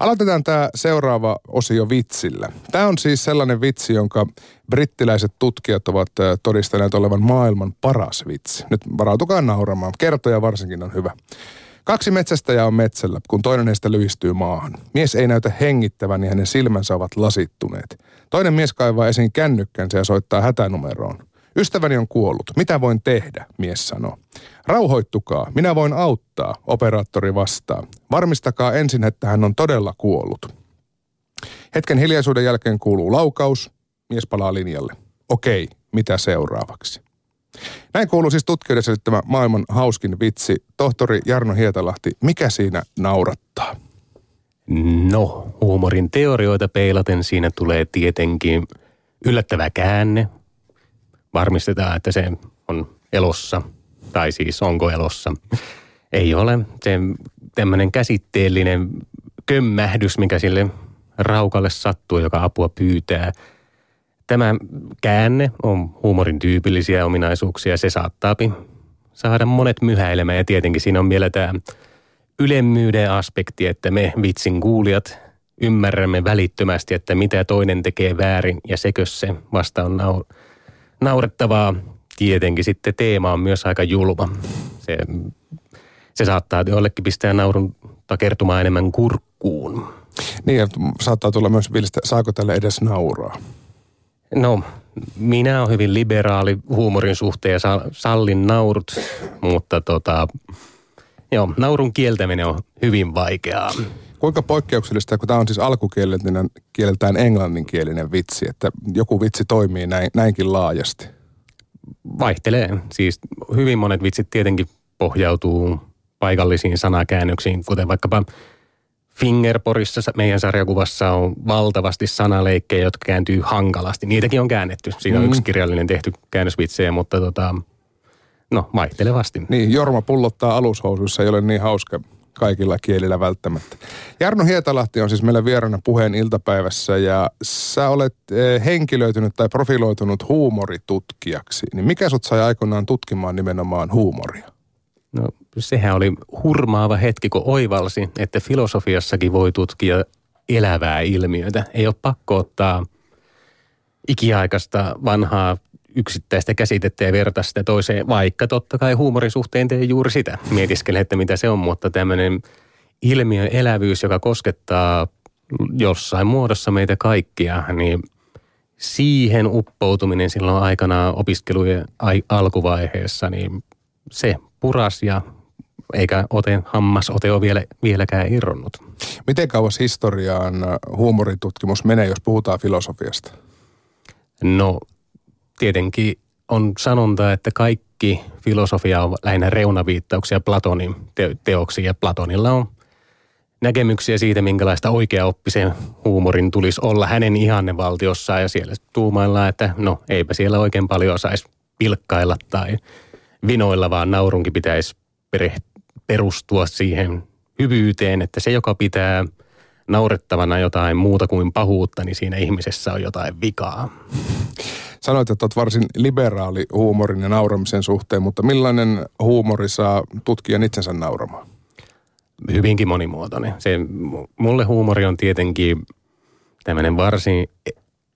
Aloitetaan tämä seuraava osio vitsillä. Tämä on siis sellainen vitsi, jonka brittiläiset tutkijat ovat todistaneet olevan maailman paras vitsi. Nyt varautukaa nauramaan. Kertoja varsinkin on hyvä. Kaksi metsästäjää on metsällä, kun toinen heistä lyhistyy maahan. Mies ei näytä hengittävän ja hänen silmänsä ovat lasittuneet. Toinen mies kaivaa esiin kännykkänsä ja soittaa hätänumeroon. Ystäväni on kuollut. Mitä voin tehdä, mies sanoo. Rauhoittukaa, minä voin auttaa, operaattori vastaa. Varmistakaa ensin, että hän on todella kuollut. Hetken hiljaisuuden jälkeen kuuluu laukaus, mies palaa linjalle. Okei, mitä seuraavaksi? Näin kuuluu siis tutkijoiden selittämä maailman hauskin vitsi. Tohtori Jarno Hietalahti, mikä siinä naurattaa? No, huumorin teorioita peilaten siinä tulee tietenkin yllättävä käänne. Varmistetaan, että se on elossa, tai siis onko elossa. Ei ole se tämmöinen käsitteellinen kömmähdys, mikä sille raukalle sattuu, joka apua pyytää – Tämä käänne on huumorin tyypillisiä ominaisuuksia. Se saattaa saada monet myhäilemään ja tietenkin siinä on vielä tämä ylemmyyden aspekti, että me vitsin kuulijat ymmärrämme välittömästi, että mitä toinen tekee väärin ja sekö se vasta on nau- naurettavaa. Tietenkin sitten teema on myös aika julma. Se, se saattaa jollekin pistää naurun takertumaan enemmän kurkkuun. Niin, saattaa tulla myös vilistä, saako tälle edes nauraa? No, minä olen hyvin liberaali huumorin suhteen ja sallin naurut, mutta tota, joo, naurun kieltäminen on hyvin vaikeaa. Kuinka poikkeuksellista, kun tämä on siis alkukieleltään kieleltään englanninkielinen vitsi, että joku vitsi toimii näin, näinkin laajasti? Vaihtelee. Siis hyvin monet vitsit tietenkin pohjautuu paikallisiin sanakäännöksiin, kuten vaikkapa Fingerporissa meidän sarjakuvassa on valtavasti sanaleikkejä, jotka kääntyy hankalasti. Niitäkin on käännetty. Siinä on mm. yksi kirjallinen tehty käännösvitsejä, mutta tota, no vaihtelevasti. Niin, Jorma pullottaa alushousuissa, ei ole niin hauska kaikilla kielillä välttämättä. Jarno Hietalahti on siis meillä vieraana puheen iltapäivässä ja sä olet eh, henkilöitynyt tai profiloitunut huumoritutkijaksi. Niin mikä sut sai aikoinaan tutkimaan nimenomaan huumoria? No sehän oli hurmaava hetki, kun oivalsi, että filosofiassakin voi tutkia elävää ilmiötä. Ei ole pakko ottaa ikiaikaista vanhaa yksittäistä käsitettä ja verta sitä toiseen, vaikka totta kai huumorin suhteen tee juuri sitä. Mietiskele, että mitä se on, mutta tämmöinen ilmiön elävyys, joka koskettaa jossain muodossa meitä kaikkia, niin siihen uppoutuminen silloin aikanaan opiskelujen alkuvaiheessa, niin se puras ja eikä ote, hammasote ole vielä, vieläkään irronnut. Miten kauas historiaan huumoritutkimus menee, jos puhutaan filosofiasta? No tietenkin on sanonta, että kaikki filosofia on lähinnä reunaviittauksia Platonin teoksiin ja Platonilla on näkemyksiä siitä, minkälaista oikeaoppisen huumorin tulisi olla hänen ihannevaltiossaan ja siellä tuumaillaan, että no eipä siellä oikein paljon osaisi pilkkailla tai vinoilla, vaan naurunkin pitäisi perustua siihen hyvyyteen, että se, joka pitää naurettavana jotain muuta kuin pahuutta, niin siinä ihmisessä on jotain vikaa. Sanoit, että olet varsin liberaali huumorin ja nauramisen suhteen, mutta millainen huumori saa tutkijan itsensä nauramaan? Hyvinkin monimuotoinen. Se, mulle huumori on tietenkin tämmöinen varsin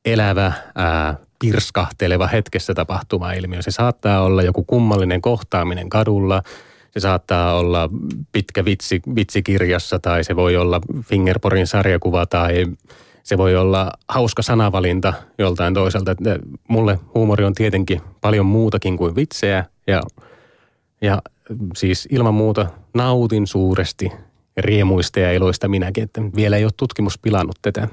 elävä, ää, pirskahteleva hetkessä tapahtuva ilmiö. Se saattaa olla joku kummallinen kohtaaminen kadulla, se saattaa olla pitkä vitsi, vitsikirjassa tai se voi olla Fingerporin sarjakuva tai se voi olla hauska sanavalinta joltain toiselta. Että mulle huumori on tietenkin paljon muutakin kuin vitsejä ja, ja siis ilman muuta nautin suuresti riemuista ja iloista minäkin, että vielä ei ole tutkimus pilannut tätä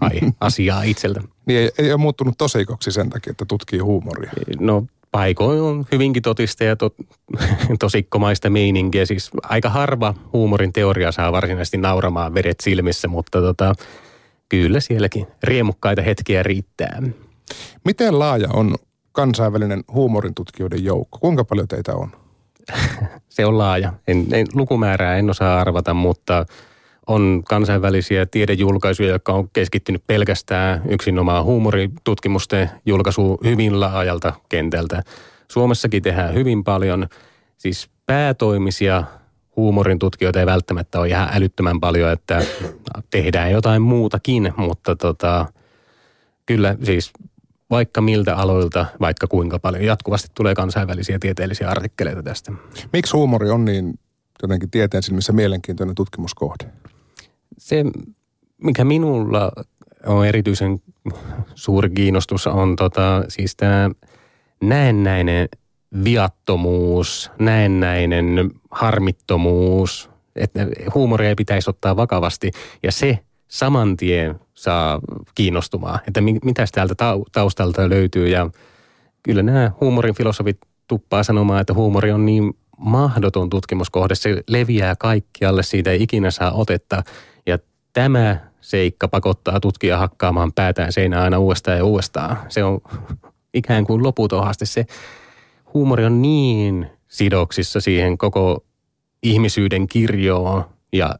ai, asiaa itseltä. Niin ei, ei ole muuttunut tosikoksi sen takia, että tutkii huumoria. No paikoin on hyvinkin totista ja to, tosikkomaista meininkiä. Siis aika harva huumorin teoria saa varsinaisesti nauramaan vedet silmissä, mutta tota, kyllä sielläkin riemukkaita hetkiä riittää. Miten laaja on kansainvälinen huumorin tutkijoiden joukko? Kuinka paljon teitä on? Se on laaja. En, en, lukumäärää en osaa arvata, mutta on kansainvälisiä tiedejulkaisuja, jotka on keskittynyt pelkästään yksinomaan huumoritutkimusten julkaisu hyvin laajalta kentältä. Suomessakin tehdään hyvin paljon siis päätoimisia huumorin tutkijoita ei välttämättä ole ihan älyttömän paljon, että tehdään jotain muutakin, mutta tota, kyllä siis vaikka miltä aloilta, vaikka kuinka paljon. Jatkuvasti tulee kansainvälisiä tieteellisiä artikkeleita tästä. Miksi huumori on niin jotenkin tieteen silmissä mielenkiintoinen tutkimuskohde? Se, mikä minulla on erityisen suuri kiinnostus, on tota, siis tämä näennäinen viattomuus, näennäinen harmittomuus, että huumoria ei pitäisi ottaa vakavasti. Ja se saman tien saa kiinnostumaan, että mitä täältä taustalta löytyy. Ja kyllä nämä huumorin filosofit tuppaa sanomaan, että huumori on niin mahdoton tutkimuskohde. Se leviää kaikkialle, siitä ei ikinä saa otetta. Ja tämä seikka pakottaa tutkija hakkaamaan päätään seinään aina uudestaan ja uudestaan. Se on ikään kuin loputon haaste. Se huumori on niin sidoksissa siihen koko ihmisyyden kirjoon ja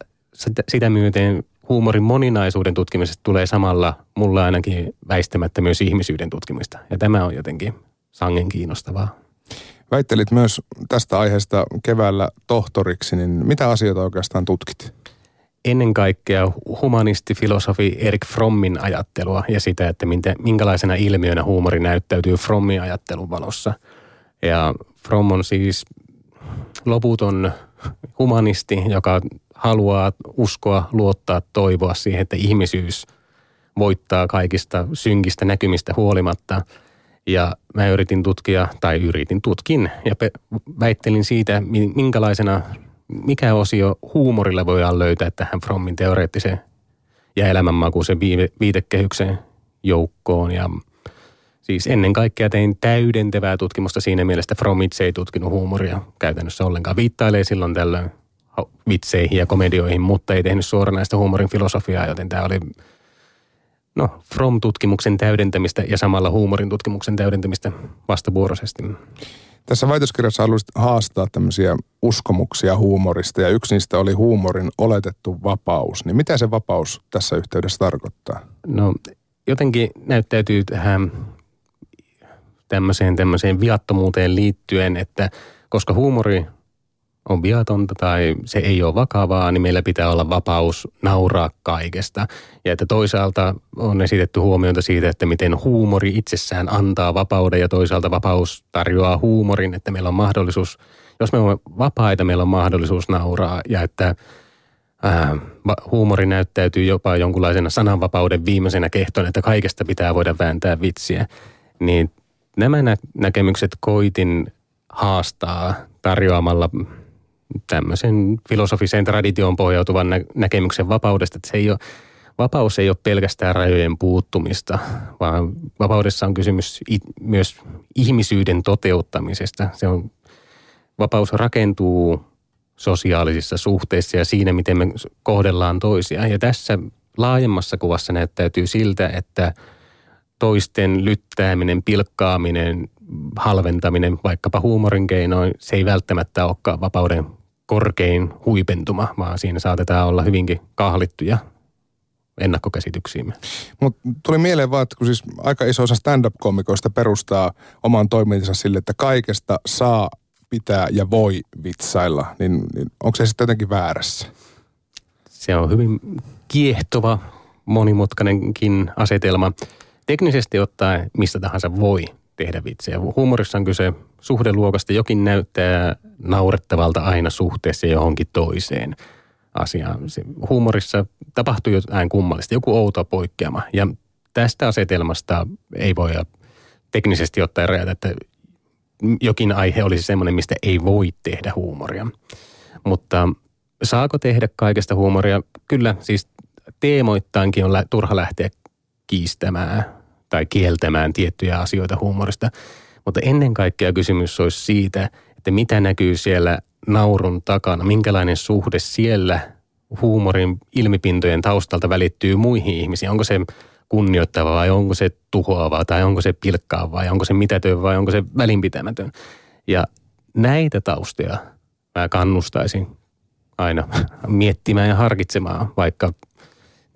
sitä myöten huumorin moninaisuuden tutkimisesta tulee samalla mulla ainakin väistämättä myös ihmisyyden tutkimista. Ja tämä on jotenkin sangen kiinnostavaa. Väittelit myös tästä aiheesta keväällä tohtoriksi, niin mitä asioita oikeastaan tutkit? Ennen kaikkea humanistifilosofi Erik Frommin ajattelua ja sitä, että minkälaisena ilmiönä huumori näyttäytyy Frommin ajattelun valossa. Ja Fromm on siis loputon humanisti, joka haluaa uskoa, luottaa, toivoa siihen, että ihmisyys voittaa kaikista synkistä näkymistä huolimatta. Ja mä yritin tutkia, tai yritin tutkin, ja väittelin siitä, minkälaisena, mikä osio huumorilla voidaan löytää tähän Frommin teoreettiseen ja elämänmakuisen viitekehyksen joukkoon. Ja siis ennen kaikkea tein täydentävää tutkimusta siinä mielessä, että Fromm itse ei tutkinut huumoria käytännössä ollenkaan. Viittailee silloin tällöin vitseihin ja komedioihin, mutta ei tehnyt suoranaista huumorin filosofiaa, joten tämä oli no, From-tutkimuksen täydentämistä ja samalla huumorin tutkimuksen täydentämistä vastavuoroisesti. Tässä väitöskirjassa haluaisit haastaa tämmöisiä uskomuksia huumorista ja yksi niistä oli huumorin oletettu vapaus. Niin mitä se vapaus tässä yhteydessä tarkoittaa? No jotenkin näyttäytyy tähän tämmöiseen, tämmöiseen viattomuuteen liittyen, että koska huumori on viatonta tai se ei ole vakavaa, niin meillä pitää olla vapaus nauraa kaikesta. Ja että toisaalta on esitetty huomioita siitä, että miten huumori itsessään antaa vapauden ja toisaalta vapaus tarjoaa huumorin, että meillä on mahdollisuus, jos me olemme vapaita, meillä on mahdollisuus nauraa ja että äh, huumori näyttäytyy jopa jonkunlaisena sananvapauden viimeisenä kehtona, että kaikesta pitää voida vääntää vitsiä. Niin nämä nä- näkemykset koitin haastaa tarjoamalla tämmöisen filosofiseen traditioon pohjautuvan nä- näkemyksen vapaudesta, että se ei ole, vapaus ei ole pelkästään rajojen puuttumista, vaan vapaudessa on kysymys it, myös ihmisyyden toteuttamisesta. Se on, vapaus rakentuu sosiaalisissa suhteissa ja siinä, miten me kohdellaan toisia. Ja tässä laajemmassa kuvassa näyttäytyy siltä, että toisten lyttääminen, pilkkaaminen, halventaminen, vaikkapa huumorin keinoin, se ei välttämättä olekaan vapauden korkein huipentuma, vaan siinä saatetaan olla hyvinkin kahlittuja ennakkokäsityksiimme. Mutta tuli mieleen vaan, että kun siis aika iso osa stand-up-komikoista perustaa oman toimintansa sille, että kaikesta saa, pitää ja voi vitsailla, niin, niin onko se sitten jotenkin väärässä? Se on hyvin kiehtova, monimutkainenkin asetelma. Teknisesti ottaen mistä tahansa voi tehdä vitsejä. Huumorissa on kyse suhdeluokasta. Jokin näyttää naurettavalta aina suhteessa johonkin toiseen asiaan. Se huumorissa tapahtuu jotain kummallista, joku outo poikkeama. Ja tästä asetelmasta ei voi teknisesti ottaa rajata, että jokin aihe olisi semmoinen, mistä ei voi tehdä huumoria. Mutta saako tehdä kaikesta huumoria? Kyllä, siis teemoittaankin on turha lähteä kiistämään tai kieltämään tiettyjä asioita huumorista. Mutta ennen kaikkea kysymys olisi siitä, että mitä näkyy siellä naurun takana, minkälainen suhde siellä huumorin ilmipintojen taustalta välittyy muihin ihmisiin. Onko se kunnioittava vai onko se tuhoava tai onko se pilkkaava vai onko se mitätön vai onko se välinpitämätön. Ja näitä taustoja mä kannustaisin aina miettimään ja harkitsemaan, vaikka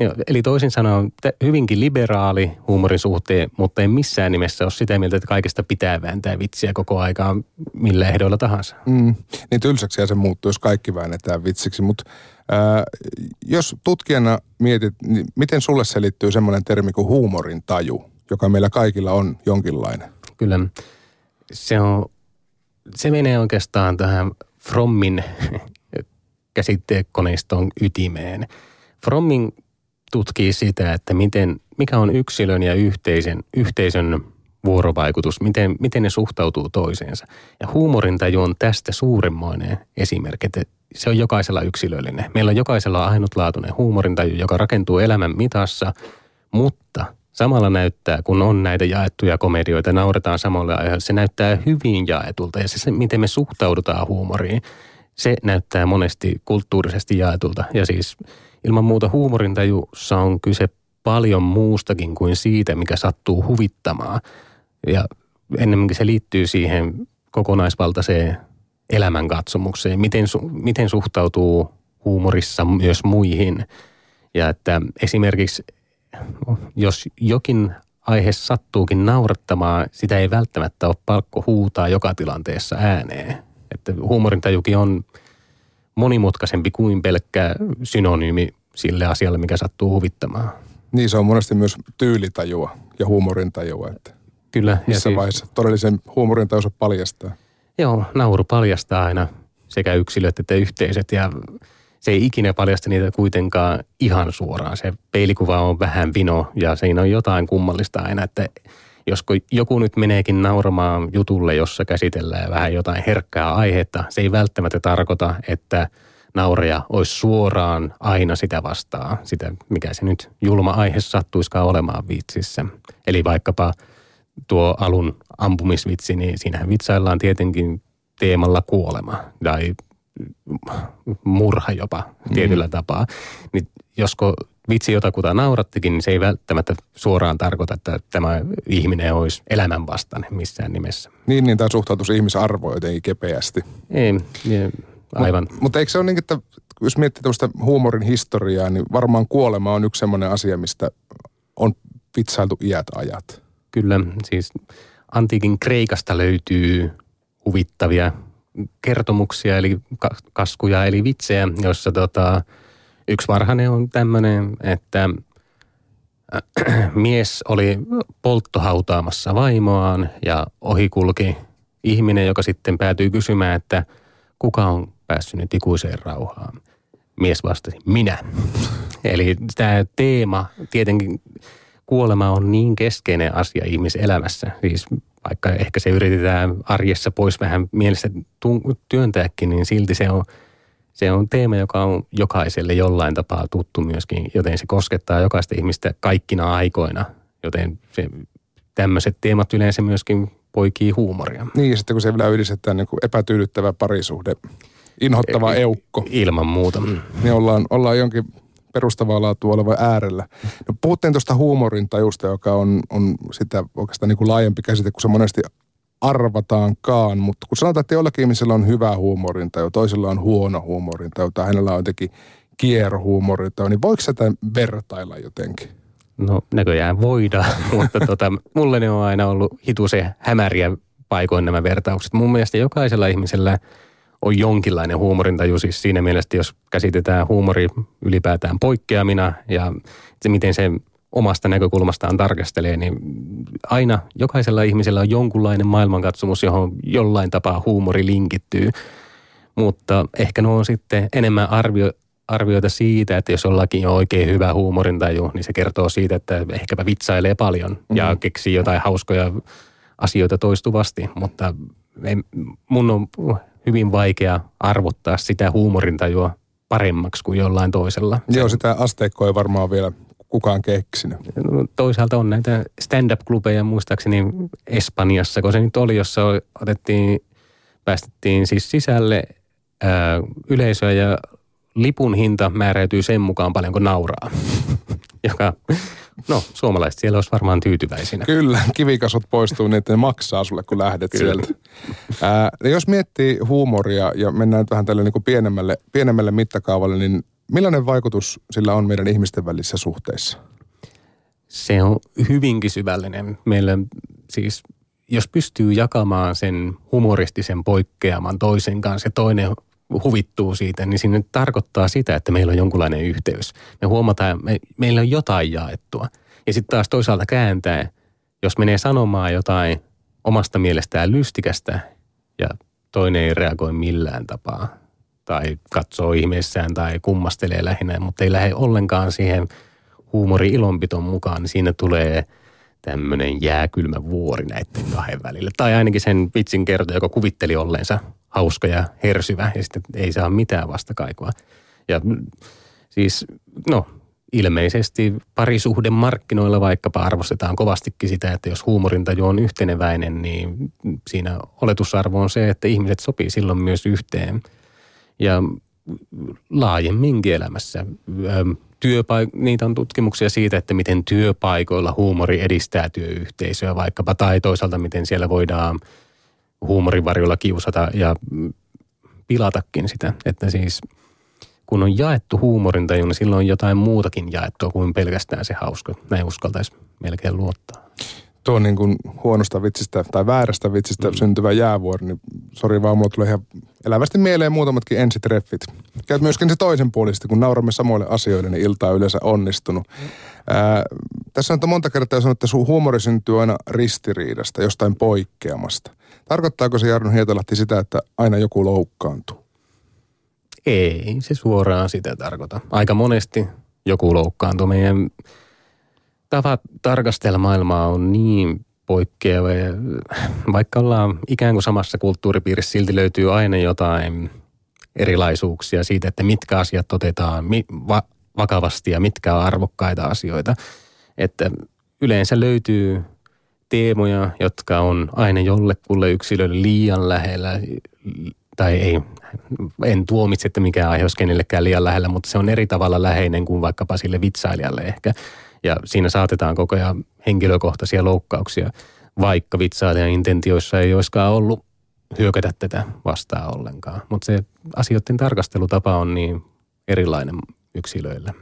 Joo, eli toisin sanoen hyvinkin liberaali huumorin suhteen, mutta ei missään nimessä ole sitä mieltä, että kaikesta pitää vääntää vitsiä koko aikaa millä ehdoilla tahansa. Mm, niin tylsäksi se muuttuu, jos kaikki väännetään vitsiksi, mutta ää, jos tutkijana mietit, niin miten sulle selittyy semmoinen termi kuin huumorin taju, joka meillä kaikilla on jonkinlainen? Kyllä, se, on, se menee oikeastaan tähän Frommin käsitteekoneiston ytimeen. Frommin tutkii sitä, että miten, mikä on yksilön ja yhteisen, yhteisön vuorovaikutus, miten, miten ne suhtautuu toiseensa. Ja huumorintaju on tästä suuremmoinen esimerkki, että se on jokaisella yksilöllinen. Meillä on jokaisella ainutlaatuinen huumorintaju, joka rakentuu elämän mitassa, mutta samalla näyttää, kun on näitä jaettuja komedioita, nauretaan samalle ajalle, se näyttää hyvin jaetulta. Ja se, se, miten me suhtaudutaan huumoriin, se näyttää monesti kulttuurisesti jaetulta. Ja siis ilman muuta huumorintajussa on kyse paljon muustakin kuin siitä, mikä sattuu huvittamaan. Ja ennemminkin se liittyy siihen kokonaisvaltaiseen elämänkatsomukseen, miten, miten suhtautuu huumorissa myös muihin. Ja että esimerkiksi jos jokin aihe sattuukin naurattamaan, sitä ei välttämättä ole pakko huutaa joka tilanteessa ääneen. Että huumorintajukin on monimutkaisempi kuin pelkkä synonyymi sille asialle, mikä sattuu huvittamaan. Niin, se on monesti myös tyylitajua ja huumorintajua. Että Kyllä. Missä siis, vaiheessa todellisen huumorintajus paljastaa? Joo, nauru paljastaa aina sekä yksilöt että yhteisöt ja se ei ikinä paljasta niitä kuitenkaan ihan suoraan. Se peilikuva on vähän vino ja siinä on jotain kummallista aina, että josko joku nyt meneekin nauramaan jutulle, jossa käsitellään vähän jotain herkkää aihetta, se ei välttämättä tarkoita, että nauraja olisi suoraan aina sitä vastaan, sitä mikä se nyt julma aihe sattuiskaan olemaan viitsissä. Eli vaikkapa tuo alun ampumisvitsi, niin siinähän vitsaillaan tietenkin teemalla kuolema tai murha jopa tietyllä mm. tapaa. Niin josko vitsi jotakuta naurattikin, niin se ei välttämättä suoraan tarkoita, että tämä ihminen olisi elämänvastainen missään nimessä. Niin, niin tämä suhtautuisi ihmisarvoon jotenkin kepeästi. Ei, aivan. Mutta mut eikö se ole niin, että jos miettii tämmöistä huumorin historiaa, niin varmaan kuolema on yksi semmoinen asia, mistä on vitsailtu iät ajat. Kyllä, siis antiikin Kreikasta löytyy huvittavia kertomuksia, eli kaskuja, eli vitsejä, jossa tota, yksi varhainen on tämmöinen, että äh, mies oli polttohautaamassa vaimoaan ja ohikulki ihminen, joka sitten päätyi kysymään, että kuka on päässyt nyt ikuiseen rauhaan. Mies vastasi, minä. Eli tämä teema, tietenkin kuolema on niin keskeinen asia ihmiselämässä. Siis vaikka ehkä se yritetään arjessa pois vähän mielestä työntääkin, niin silti se on, se on teema, joka on jokaiselle jollain tapaa tuttu myöskin, joten se koskettaa jokaista ihmistä kaikkina aikoina, joten se, tämmöiset teemat yleensä myöskin poikii huumoria. Niin, ja sitten kun se vielä yhdistetään niin kuin epätyydyttävä parisuhde, inhottava e- eukko. Ilman muuta. Niin ollaan, ollaan jonkin perustavaa laatua oleva äärellä. No, puhuttiin tuosta huumorintajusta, joka on, on sitä oikeastaan niin kuin laajempi käsite, kun se monesti arvataankaan, mutta kun sanotaan, että jollakin ihmisellä on hyvä huumorintaju, toisella on huono huumorintaju tai hänellä on jotenkin kierrohuumorintaju, niin voiko sitä vertailla jotenkin? No näköjään voidaan, mutta tota, mulle ne on aina ollut hitusen hämäriä paikoin nämä vertaukset. Mun mielestä jokaisella ihmisellä – on jonkinlainen huumorintaju. Siis siinä mielessä, jos käsitetään huumori ylipäätään poikkeamina ja se, miten se omasta näkökulmastaan tarkastelee, niin aina jokaisella ihmisellä on jonkunlainen maailmankatsomus, johon jollain tapaa huumori linkittyy. Mutta ehkä ne on sitten enemmän arvio, arvioita siitä, että jos jollakin on oikein hyvä huumorintaju, niin se kertoo siitä, että ehkäpä vitsailee paljon mm-hmm. ja keksii jotain hauskoja asioita toistuvasti. Mutta mun on hyvin vaikea arvottaa sitä huumorintajua paremmaksi kuin jollain toisella. Joo, sitä asteikkoa ei varmaan vielä kukaan keksinyt. No, toisaalta on näitä stand-up-klubeja muistaakseni Espanjassa, kun se nyt oli, jossa otettiin, päästettiin siis sisälle ää, yleisöä ja lipun hinta määräytyy sen mukaan paljonko nauraa. Joka No, suomalaiset siellä olisi varmaan tyytyväisinä. Kyllä, kivikasvot poistuu niin, että ne maksaa sulle, kun lähdet Kyllä. sieltä. Ää, jos miettii huumoria ja mennään vähän tälle niin kuin pienemmälle, pienemmälle mittakaavalle, niin millainen vaikutus sillä on meidän ihmisten välissä suhteissa? Se on hyvinkin syvällinen. Meillä siis, jos pystyy jakamaan sen humoristisen poikkeaman toisen kanssa ja toinen huvittuu siitä, niin sinne tarkoittaa sitä, että meillä on jonkunlainen yhteys. Me huomataan, me, meillä on jotain jaettua. Ja sitten taas toisaalta kääntää, jos menee sanomaan jotain omasta mielestään lystikästä ja toinen ei reagoi millään tapaa tai katsoo ihmeessään tai kummastelee lähinnä, mutta ei lähde ollenkaan siihen huumori-ilonpiton mukaan, niin siinä tulee tämmöinen jääkylmä vuori näiden kahden välillä. Tai ainakin sen vitsin kertoja, joka kuvitteli olleensa hauska ja hersyvä ja sitten ei saa mitään vastakaikua. Ja siis, no, ilmeisesti parisuhden markkinoilla vaikkapa arvostetaan kovastikin sitä, että jos huumorintaju on yhteneväinen, niin siinä oletusarvo on se, että ihmiset sopii silloin myös yhteen. Ja laajemminkin elämässä. Työpaik- niitä on tutkimuksia siitä, että miten työpaikoilla huumori edistää työyhteisöä vaikkapa, tai toisaalta miten siellä voidaan huumorin varjolla kiusata ja pilatakin sitä. Että siis kun on jaettu huumorintaju, niin silloin on jotain muutakin jaettua kuin pelkästään se hauska. Näin uskaltaisi melkein luottaa. Tuo niin kuin huonosta vitsistä tai väärästä vitsistä mm. syntyvä jäävuori, niin sori vaan, mulla tulee ihan elävästi mieleen muutamatkin ensitreffit. Käyt myöskin se toisen puolista, kun nauramme samoille asioille, niin ilta on yleensä onnistunut. Ää, tässä on monta kertaa sanottu, että sun huumori syntyy aina ristiriidasta, jostain poikkeamasta. Tarkoittaako se Jarno Hietalahti sitä, että aina joku loukkaantuu? Ei se suoraan sitä tarkoita. Aika monesti joku loukkaantuu. Meidän tavat tarkastella maailmaa on niin poikkeava. Vaikka ollaan ikään kuin samassa kulttuuripiirissä, silti löytyy aina jotain erilaisuuksia siitä, että mitkä asiat otetaan vakavasti ja mitkä on arvokkaita asioita. Että yleensä löytyy teemoja, jotka on aina jollekulle yksilölle liian lähellä, tai ei, en tuomitse, että mikä aihe olisi kenellekään liian lähellä, mutta se on eri tavalla läheinen kuin vaikkapa sille vitsailijalle ehkä. Ja siinä saatetaan koko ajan henkilökohtaisia loukkauksia, vaikka vitsailijan intentioissa ei olisikaan ollut hyökätä tätä vastaan ollenkaan. Mutta se asioiden tarkastelutapa on niin erilainen yksilöillä.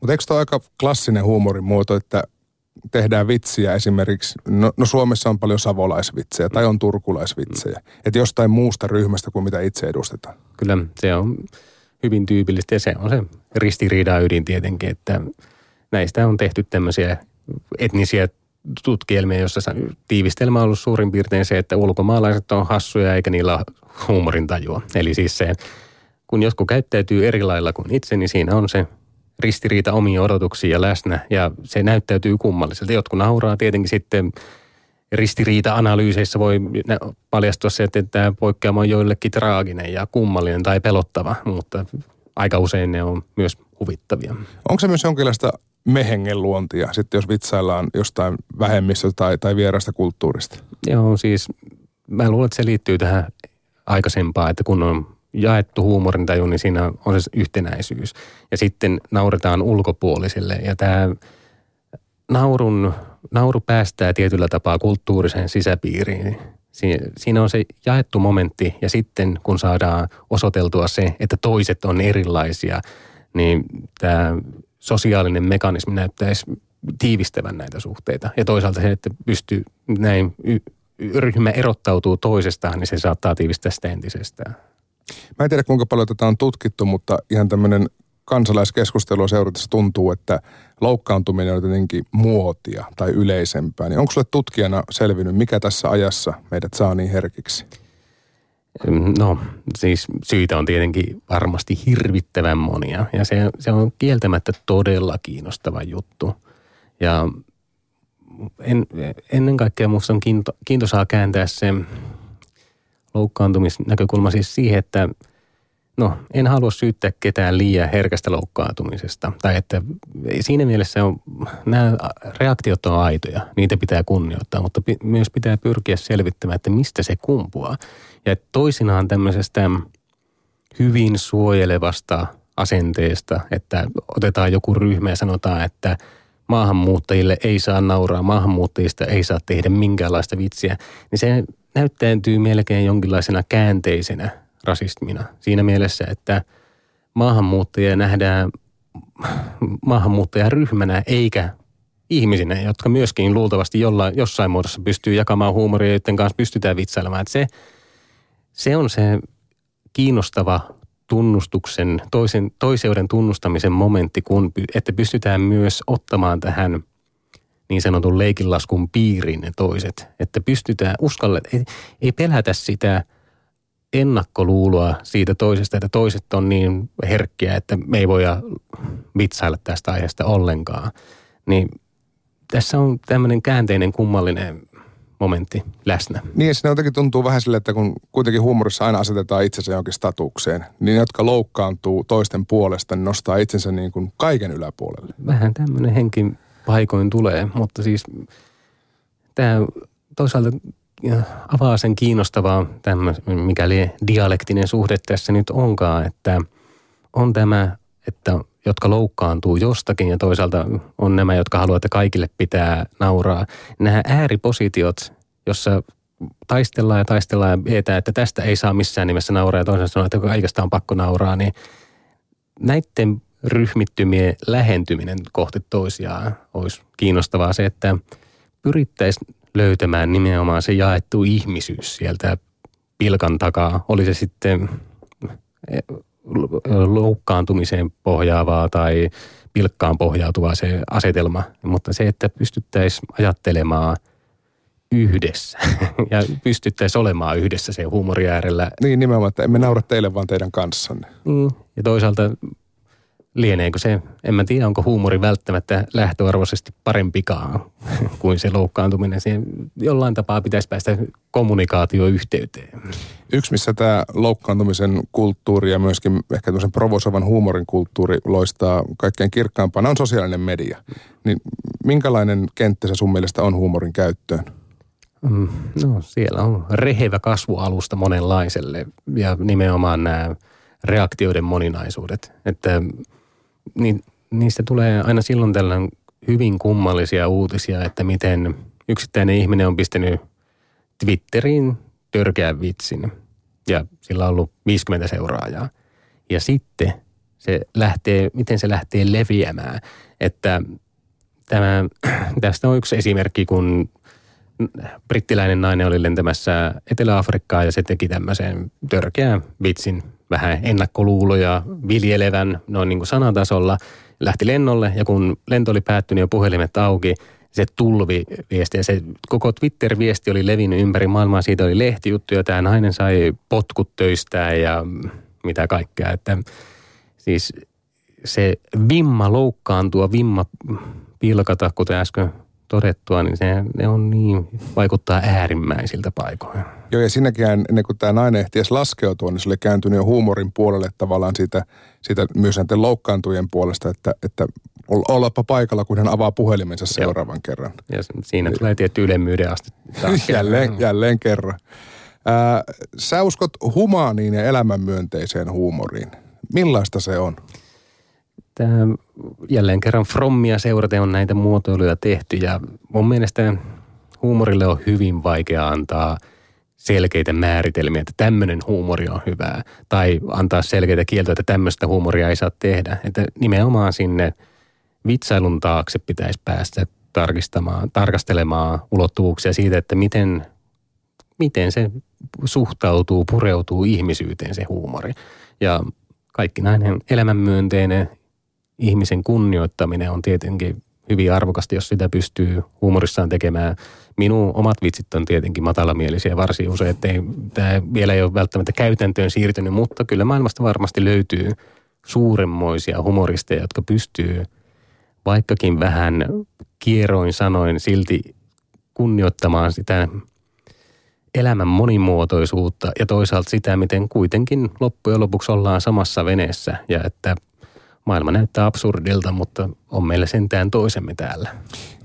Mutta eikö tuo aika klassinen huumorin muoto, että tehdään vitsiä esimerkiksi, no, no Suomessa on paljon savolaisvitsejä tai on turkulaisvitsejä, mm. että jostain muusta ryhmästä kuin mitä itse edustetaan. Kyllä se on hyvin tyypillistä ja se on se ristiriida ydin tietenkin, että näistä on tehty tämmöisiä etnisiä tutkielmia, jossa tiivistelmä on ollut suurin piirtein se, että ulkomaalaiset on hassuja eikä niillä ole huumorintajua. Eli siis se, kun jotkut käyttäytyy eri lailla kuin itse, niin siinä on se ristiriita omiin odotuksiin ja läsnä ja se näyttäytyy kummalliselta. Jotkut nauraa tietenkin sitten ristiriita-analyyseissä voi paljastua se, että tämä poikkeama on joillekin traaginen ja kummallinen tai pelottava, mutta aika usein ne on myös huvittavia. Onko se myös jonkinlaista mehengen luontia, sitten jos vitsaillaan jostain vähemmistä tai, tai vierasta kulttuurista? Joo, siis mä luulen, että se liittyy tähän aikaisempaan, että kun on jaettu huumorintaju, niin siinä on se yhtenäisyys. Ja sitten nauretaan ulkopuolisille. Ja tämä naurun, nauru päästää tietyllä tapaa kulttuuriseen sisäpiiriin. Siinä on se jaettu momentti ja sitten kun saadaan osoiteltua se, että toiset on erilaisia, niin tämä sosiaalinen mekanismi näyttäisi tiivistävän näitä suhteita. Ja toisaalta se, että pystyy näin ryhmä erottautuu toisestaan, niin se saattaa tiivistää sitä entisestään. Mä en tiedä kuinka paljon tätä on tutkittu, mutta ihan tämmöinen kansalaiskeskustelua seuratessa tuntuu, että loukkaantuminen on jotenkin muotia tai yleisempää. Niin onko sulle tutkijana selvinnyt, mikä tässä ajassa meidät saa niin herkiksi? No siis syitä on tietenkin varmasti hirvittävän monia ja se, se on kieltämättä todella kiinnostava juttu. Ja en, ennen kaikkea minusta on kiinto, kiintosaa kääntää se loukkaantumisnäkökulma siis siihen, että no en halua syyttää ketään liian herkästä loukkaantumisesta. Tai että siinä mielessä on, nämä reaktiot on aitoja, niitä pitää kunnioittaa, mutta myös pitää pyrkiä selvittämään, että mistä se kumpuaa. Ja toisinaan tämmöisestä hyvin suojelevasta asenteesta, että otetaan joku ryhmä ja sanotaan, että maahanmuuttajille ei saa nauraa, maahanmuuttajista ei saa tehdä minkäänlaista vitsiä, niin se näyttäytyy melkein jonkinlaisena käänteisenä rasismina. Siinä mielessä, että maahanmuuttajia nähdään maahanmuuttajaryhmänä eikä ihmisinä, jotka myöskin luultavasti jollain, jossain muodossa pystyy jakamaan huumoria, joiden kanssa pystytään vitsailemaan. Että se, se on se kiinnostava tunnustuksen, toisen, toiseuden tunnustamisen momentti, kun, että pystytään myös ottamaan tähän niin sanotun leikinlaskun piiriin ne toiset. Että pystytään uskalle, ei, ei pelätä sitä ennakkoluuloa siitä toisesta, että toiset on niin herkkiä, että me ei voida vitsailla tästä aiheesta ollenkaan. Niin tässä on tämmöinen käänteinen kummallinen momentti läsnä. Niin, ja siinä jotenkin tuntuu vähän sille, että kun kuitenkin huumorissa aina asetetaan itsensä jonkin statukseen, niin ne, jotka loukkaantuu toisten puolesta, niin nostaa itsensä niin kuin kaiken yläpuolelle. Vähän tämmöinen henki paikoin tulee, mutta siis tämä toisaalta avaa sen kiinnostavaa, mikäli dialektinen suhde tässä nyt onkaan, että on tämä, että jotka loukkaantuu jostakin ja toisaalta on nämä, jotka haluavat, että kaikille pitää nauraa. Nämä ääripositiot, jossa taistellaan ja taistellaan ja vietään, että tästä ei saa missään nimessä nauraa ja toisaalta sanoo, että kaikesta on pakko nauraa, niin näiden ryhmittymien lähentyminen kohti toisiaan olisi kiinnostavaa se, että pyrittäisiin löytämään nimenomaan se jaettu ihmisyys sieltä pilkan takaa. Oli se sitten loukkaantumiseen pohjaavaa tai pilkkaan pohjautuvaa se asetelma, mutta se, että pystyttäisiin ajattelemaan yhdessä ja pystyttäisiin olemaan yhdessä se huumori äärellä. Niin nimenomaan, että emme naura teille vaan teidän kanssanne. Niin, ja toisaalta lieneekö se, en mä tiedä, onko huumori välttämättä lähtöarvoisesti parempikaan kuin se loukkaantuminen. Siihen jollain tapaa pitäisi päästä kommunikaatioyhteyteen. Yksi, missä tämä loukkaantumisen kulttuuri ja myöskin ehkä tämmöisen provosovan huumorin kulttuuri loistaa kaikkein kirkkaampana, on sosiaalinen media. Niin minkälainen kenttä se sun mielestä on huumorin käyttöön? Mm, no siellä on rehevä kasvualusta monenlaiselle ja nimenomaan nämä reaktioiden moninaisuudet. Että niin, niistä tulee aina silloin tällöin hyvin kummallisia uutisia, että miten yksittäinen ihminen on pistänyt Twitteriin törkeän vitsin ja sillä on ollut 50 seuraajaa. Ja sitten se lähtee, miten se lähtee leviämään. Että tämä, tästä on yksi esimerkki, kun brittiläinen nainen oli lentämässä Etelä-Afrikkaan ja se teki tämmöisen törkeän vitsin vähän ennakkoluuloja viljelevän noin niin kuin sanatasolla. Lähti lennolle ja kun lento oli päättynyt ja puhelimet auki, se tulvi viesti ja se koko Twitter-viesti oli levinnyt ympäri maailmaa. Siitä oli lehtijuttuja, tämä nainen sai potkut töistään ja mitä kaikkea. Että siis se vimma loukkaantua, vimma pilkata, kuten äsken todettua, niin se, ne on niin, vaikuttaa äärimmäisiltä paikoin. Joo, ja siinäkään ennen kuin tämä nainen ehti edes laskeutua, niin se oli kääntynyt jo huumorin puolelle tavallaan siitä, siitä myös näiden loukkaantujen puolesta, että, että ollapa paikalla, kun hän avaa puhelimensa seuraavan Joo. kerran. Ja siinä tulee tietty ylemmyyden aste. jälleen, jälleen kerran. Ää, sä uskot humaaniin ja elämänmyönteiseen huumoriin. Millaista se on? Tämä jälleen kerran Frommia seuraten on näitä muotoiluja tehty ja mun mielestä huumorille on hyvin vaikea antaa selkeitä määritelmiä, että tämmöinen huumori on hyvää. Tai antaa selkeitä kieltoja, että tämmöistä huumoria ei saa tehdä. Että nimenomaan sinne vitsailun taakse pitäisi päästä tarkistamaan, tarkastelemaan ulottuvuuksia siitä, että miten, miten se suhtautuu, pureutuu ihmisyyteen se huumori. Ja kaikki näinen elämänmyönteinen ihmisen kunnioittaminen on tietenkin hyvin arvokasta, jos sitä pystyy huumorissaan tekemään. Minun omat vitsit on tietenkin matalamielisiä varsin usein, että tämä vielä ei ole välttämättä käytäntöön siirtynyt, mutta kyllä maailmasta varmasti löytyy suuremmoisia humoristeja, jotka pystyy vaikkakin vähän kierroin sanoin silti kunnioittamaan sitä elämän monimuotoisuutta ja toisaalta sitä, miten kuitenkin loppujen lopuksi ollaan samassa veneessä ja että maailma näyttää absurdilta, mutta on meillä sentään toisemme täällä.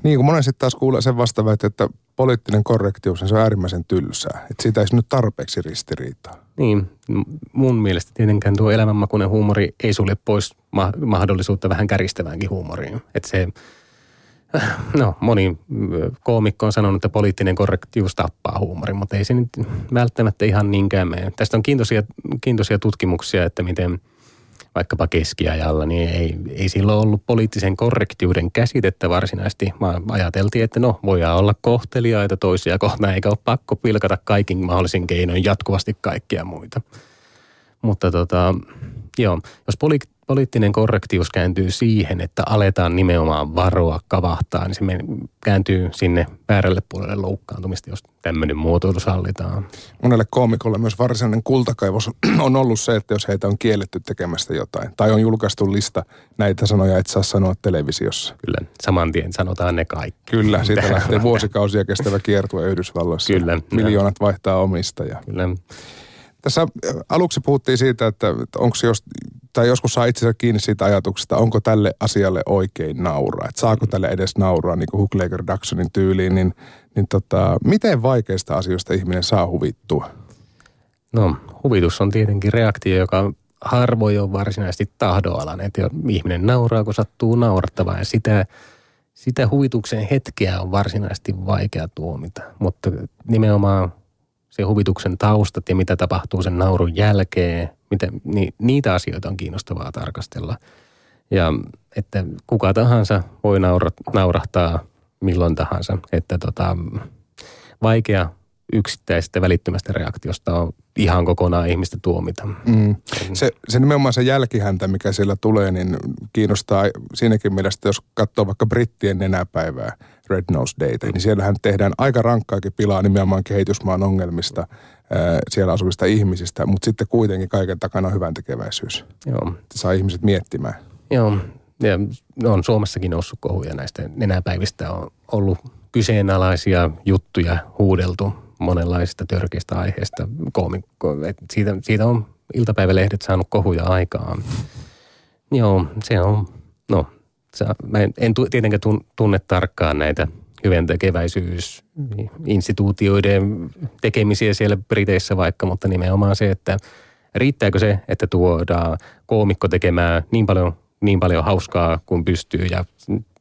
Niin kuin monesti taas kuulee sen vastaväite, että poliittinen korrektius se on äärimmäisen tylsää. Että siitä ei nyt tarpeeksi ristiriitaa. Niin, mun mielestä tietenkään tuo elämänmakuinen huumori ei sulle pois ma- mahdollisuutta vähän käristäväänkin huumoriin. Että se, no moni koomikko on sanonut, että poliittinen korrektius tappaa huumorin, mutta ei se nyt välttämättä ihan niinkään mene. Tästä on kiintoisia, kiintoisia tutkimuksia, että miten – vaikkapa keskiajalla, niin ei, ei silloin ollut poliittisen korrektiuden käsitettä varsinaisesti, vaan ajateltiin, että no voidaan olla kohteliaita toisia kohtaan, eikä ole pakko pilkata kaikin mahdollisin keinoin jatkuvasti kaikkia muita. Mutta tota, joo, jos poli- poliittinen korrektius kääntyy siihen, että aletaan nimenomaan varoa, kavahtaa, niin se kääntyy sinne väärälle puolelle loukkaantumista, jos tämmöinen muotoilu sallitaan. Monelle koomikolle myös varsinainen kultakaivos on ollut se, että jos heitä on kielletty tekemästä jotain, tai on julkaistu lista, näitä sanoja et saa sanoa televisiossa. Kyllä, saman tien sanotaan ne kaikki. Kyllä, siitä lähtee vuosikausia kestävä kiertue Yhdysvalloissa. Kyllä. Miljoonat vaihtaa omista. Ja... Kyllä. Tässä aluksi puhuttiin siitä, että onko jos, tai joskus saa itsensä kiinni siitä ajatuksesta, onko tälle asialle oikein nauraa. Että saako tälle edes nauraa, niin kuin Huglager Daxonin tyyliin, niin, niin tota, miten vaikeista asioista ihminen saa huvittua? No, huvitus on tietenkin reaktio, joka harvoin on varsinaisesti tahdoalainen. Että ihminen nauraa, kun sattuu naurattavaa ja sitä, sitä huvituksen hetkeä on varsinaisesti vaikea tuomita. Mutta nimenomaan se huvituksen taustat ja mitä tapahtuu sen naurun jälkeen, mitä, ni, niitä asioita on kiinnostavaa tarkastella. Ja että kuka tahansa voi naurat, naurahtaa milloin tahansa. Että tota, vaikea yksittäisestä välittömästä reaktiosta on ihan kokonaan ihmistä tuomita. Mm. Se, se nimenomaan se jälkihäntä, mikä siellä tulee, niin kiinnostaa siinäkin mielessä, jos katsoo vaikka brittien nenäpäivää, Red Nose Dayta, niin siellähän tehdään aika rankkaakin pilaa nimenomaan kehitysmaan ongelmista, siellä asuvista ihmisistä, mutta sitten kuitenkin kaiken takana on hyvän tekeväisyys. Joo. Saa ihmiset miettimään. Joo, ja on Suomessakin noussut kohuja näistä nenäpäivistä. On ollut kyseenalaisia juttuja huudeltu monenlaisista törkeistä aiheista. Koomikko, siitä, siitä on iltapäivälehdet saanut kohuja aikaan. Joo, se on, no, se, mä en, en tietenkään tunne tarkkaan näitä hyvän tekeväisyysinstituutioiden tekemisiä siellä Briteissä vaikka, mutta nimenomaan se, että riittääkö se, että tuodaan koomikko tekemään niin paljon, niin paljon hauskaa kuin pystyy ja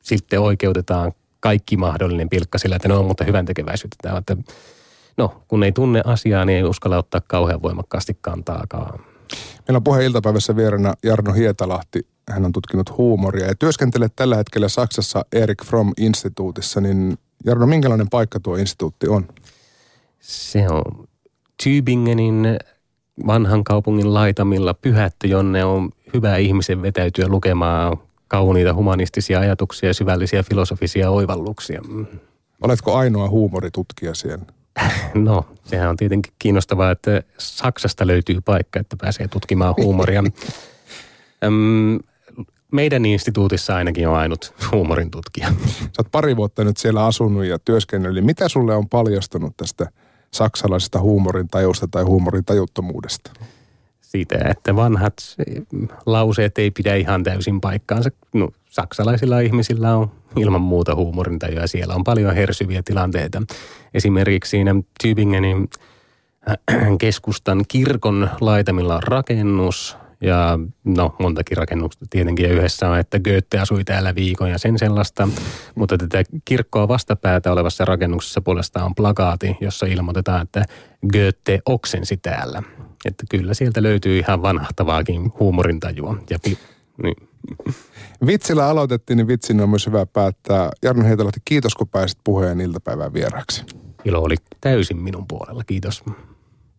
sitten oikeutetaan kaikki mahdollinen pilkka sillä, että ne on mutta hyvän tekeväisyyttä. Että no, kun ei tunne asiaa, niin ei uskalla ottaa kauhean voimakkaasti kantaakaan. Meillä on puheen iltapäivässä vierana Jarno Hietalahti. Hän on tutkinut huumoria ja työskentelee tällä hetkellä Saksassa Erik Fromm-instituutissa. Niin Jarno, minkälainen paikka tuo instituutti on? Se on Tübingenin vanhan kaupungin laitamilla pyhättö, jonne on hyvä ihmisen vetäytyä lukemaan kauniita humanistisia ajatuksia ja syvällisiä filosofisia oivalluksia. Oletko ainoa huumoritutkija siellä? No, sehän on tietenkin kiinnostavaa, että Saksasta löytyy paikka, että pääsee tutkimaan huumoria. meidän instituutissa ainakin on ainut huumorin tutkija. Sä oot pari vuotta nyt siellä asunut ja työskennellyt. Mitä sulle on paljastunut tästä saksalaisesta huumorin tajusta tai huumorin tajuttomuudesta? Siitä, että vanhat lauseet ei pidä ihan täysin paikkaansa. No, saksalaisilla ihmisillä on ilman muuta huumorintajua. Siellä on paljon hersyviä tilanteita. Esimerkiksi siinä Tübingenin äh, keskustan kirkon laitamilla on rakennus, ja no montakin rakennusta tietenkin ja yhdessä on, että Goethe asui täällä viikon ja sen sellaista. Mutta tätä kirkkoa vastapäätä olevassa rakennuksessa puolestaan on plakaati, jossa ilmoitetaan, että Goethe oksensi täällä. Että kyllä sieltä löytyy ihan vanhahtavaakin huumorintajua. Ja niin. Vitsillä aloitettiin, niin vitsin on myös hyvä päättää. Jarno Heitalahti, kiitos kun pääsit puheen iltapäivään vieraksi. Ilo oli täysin minun puolella. Kiitos.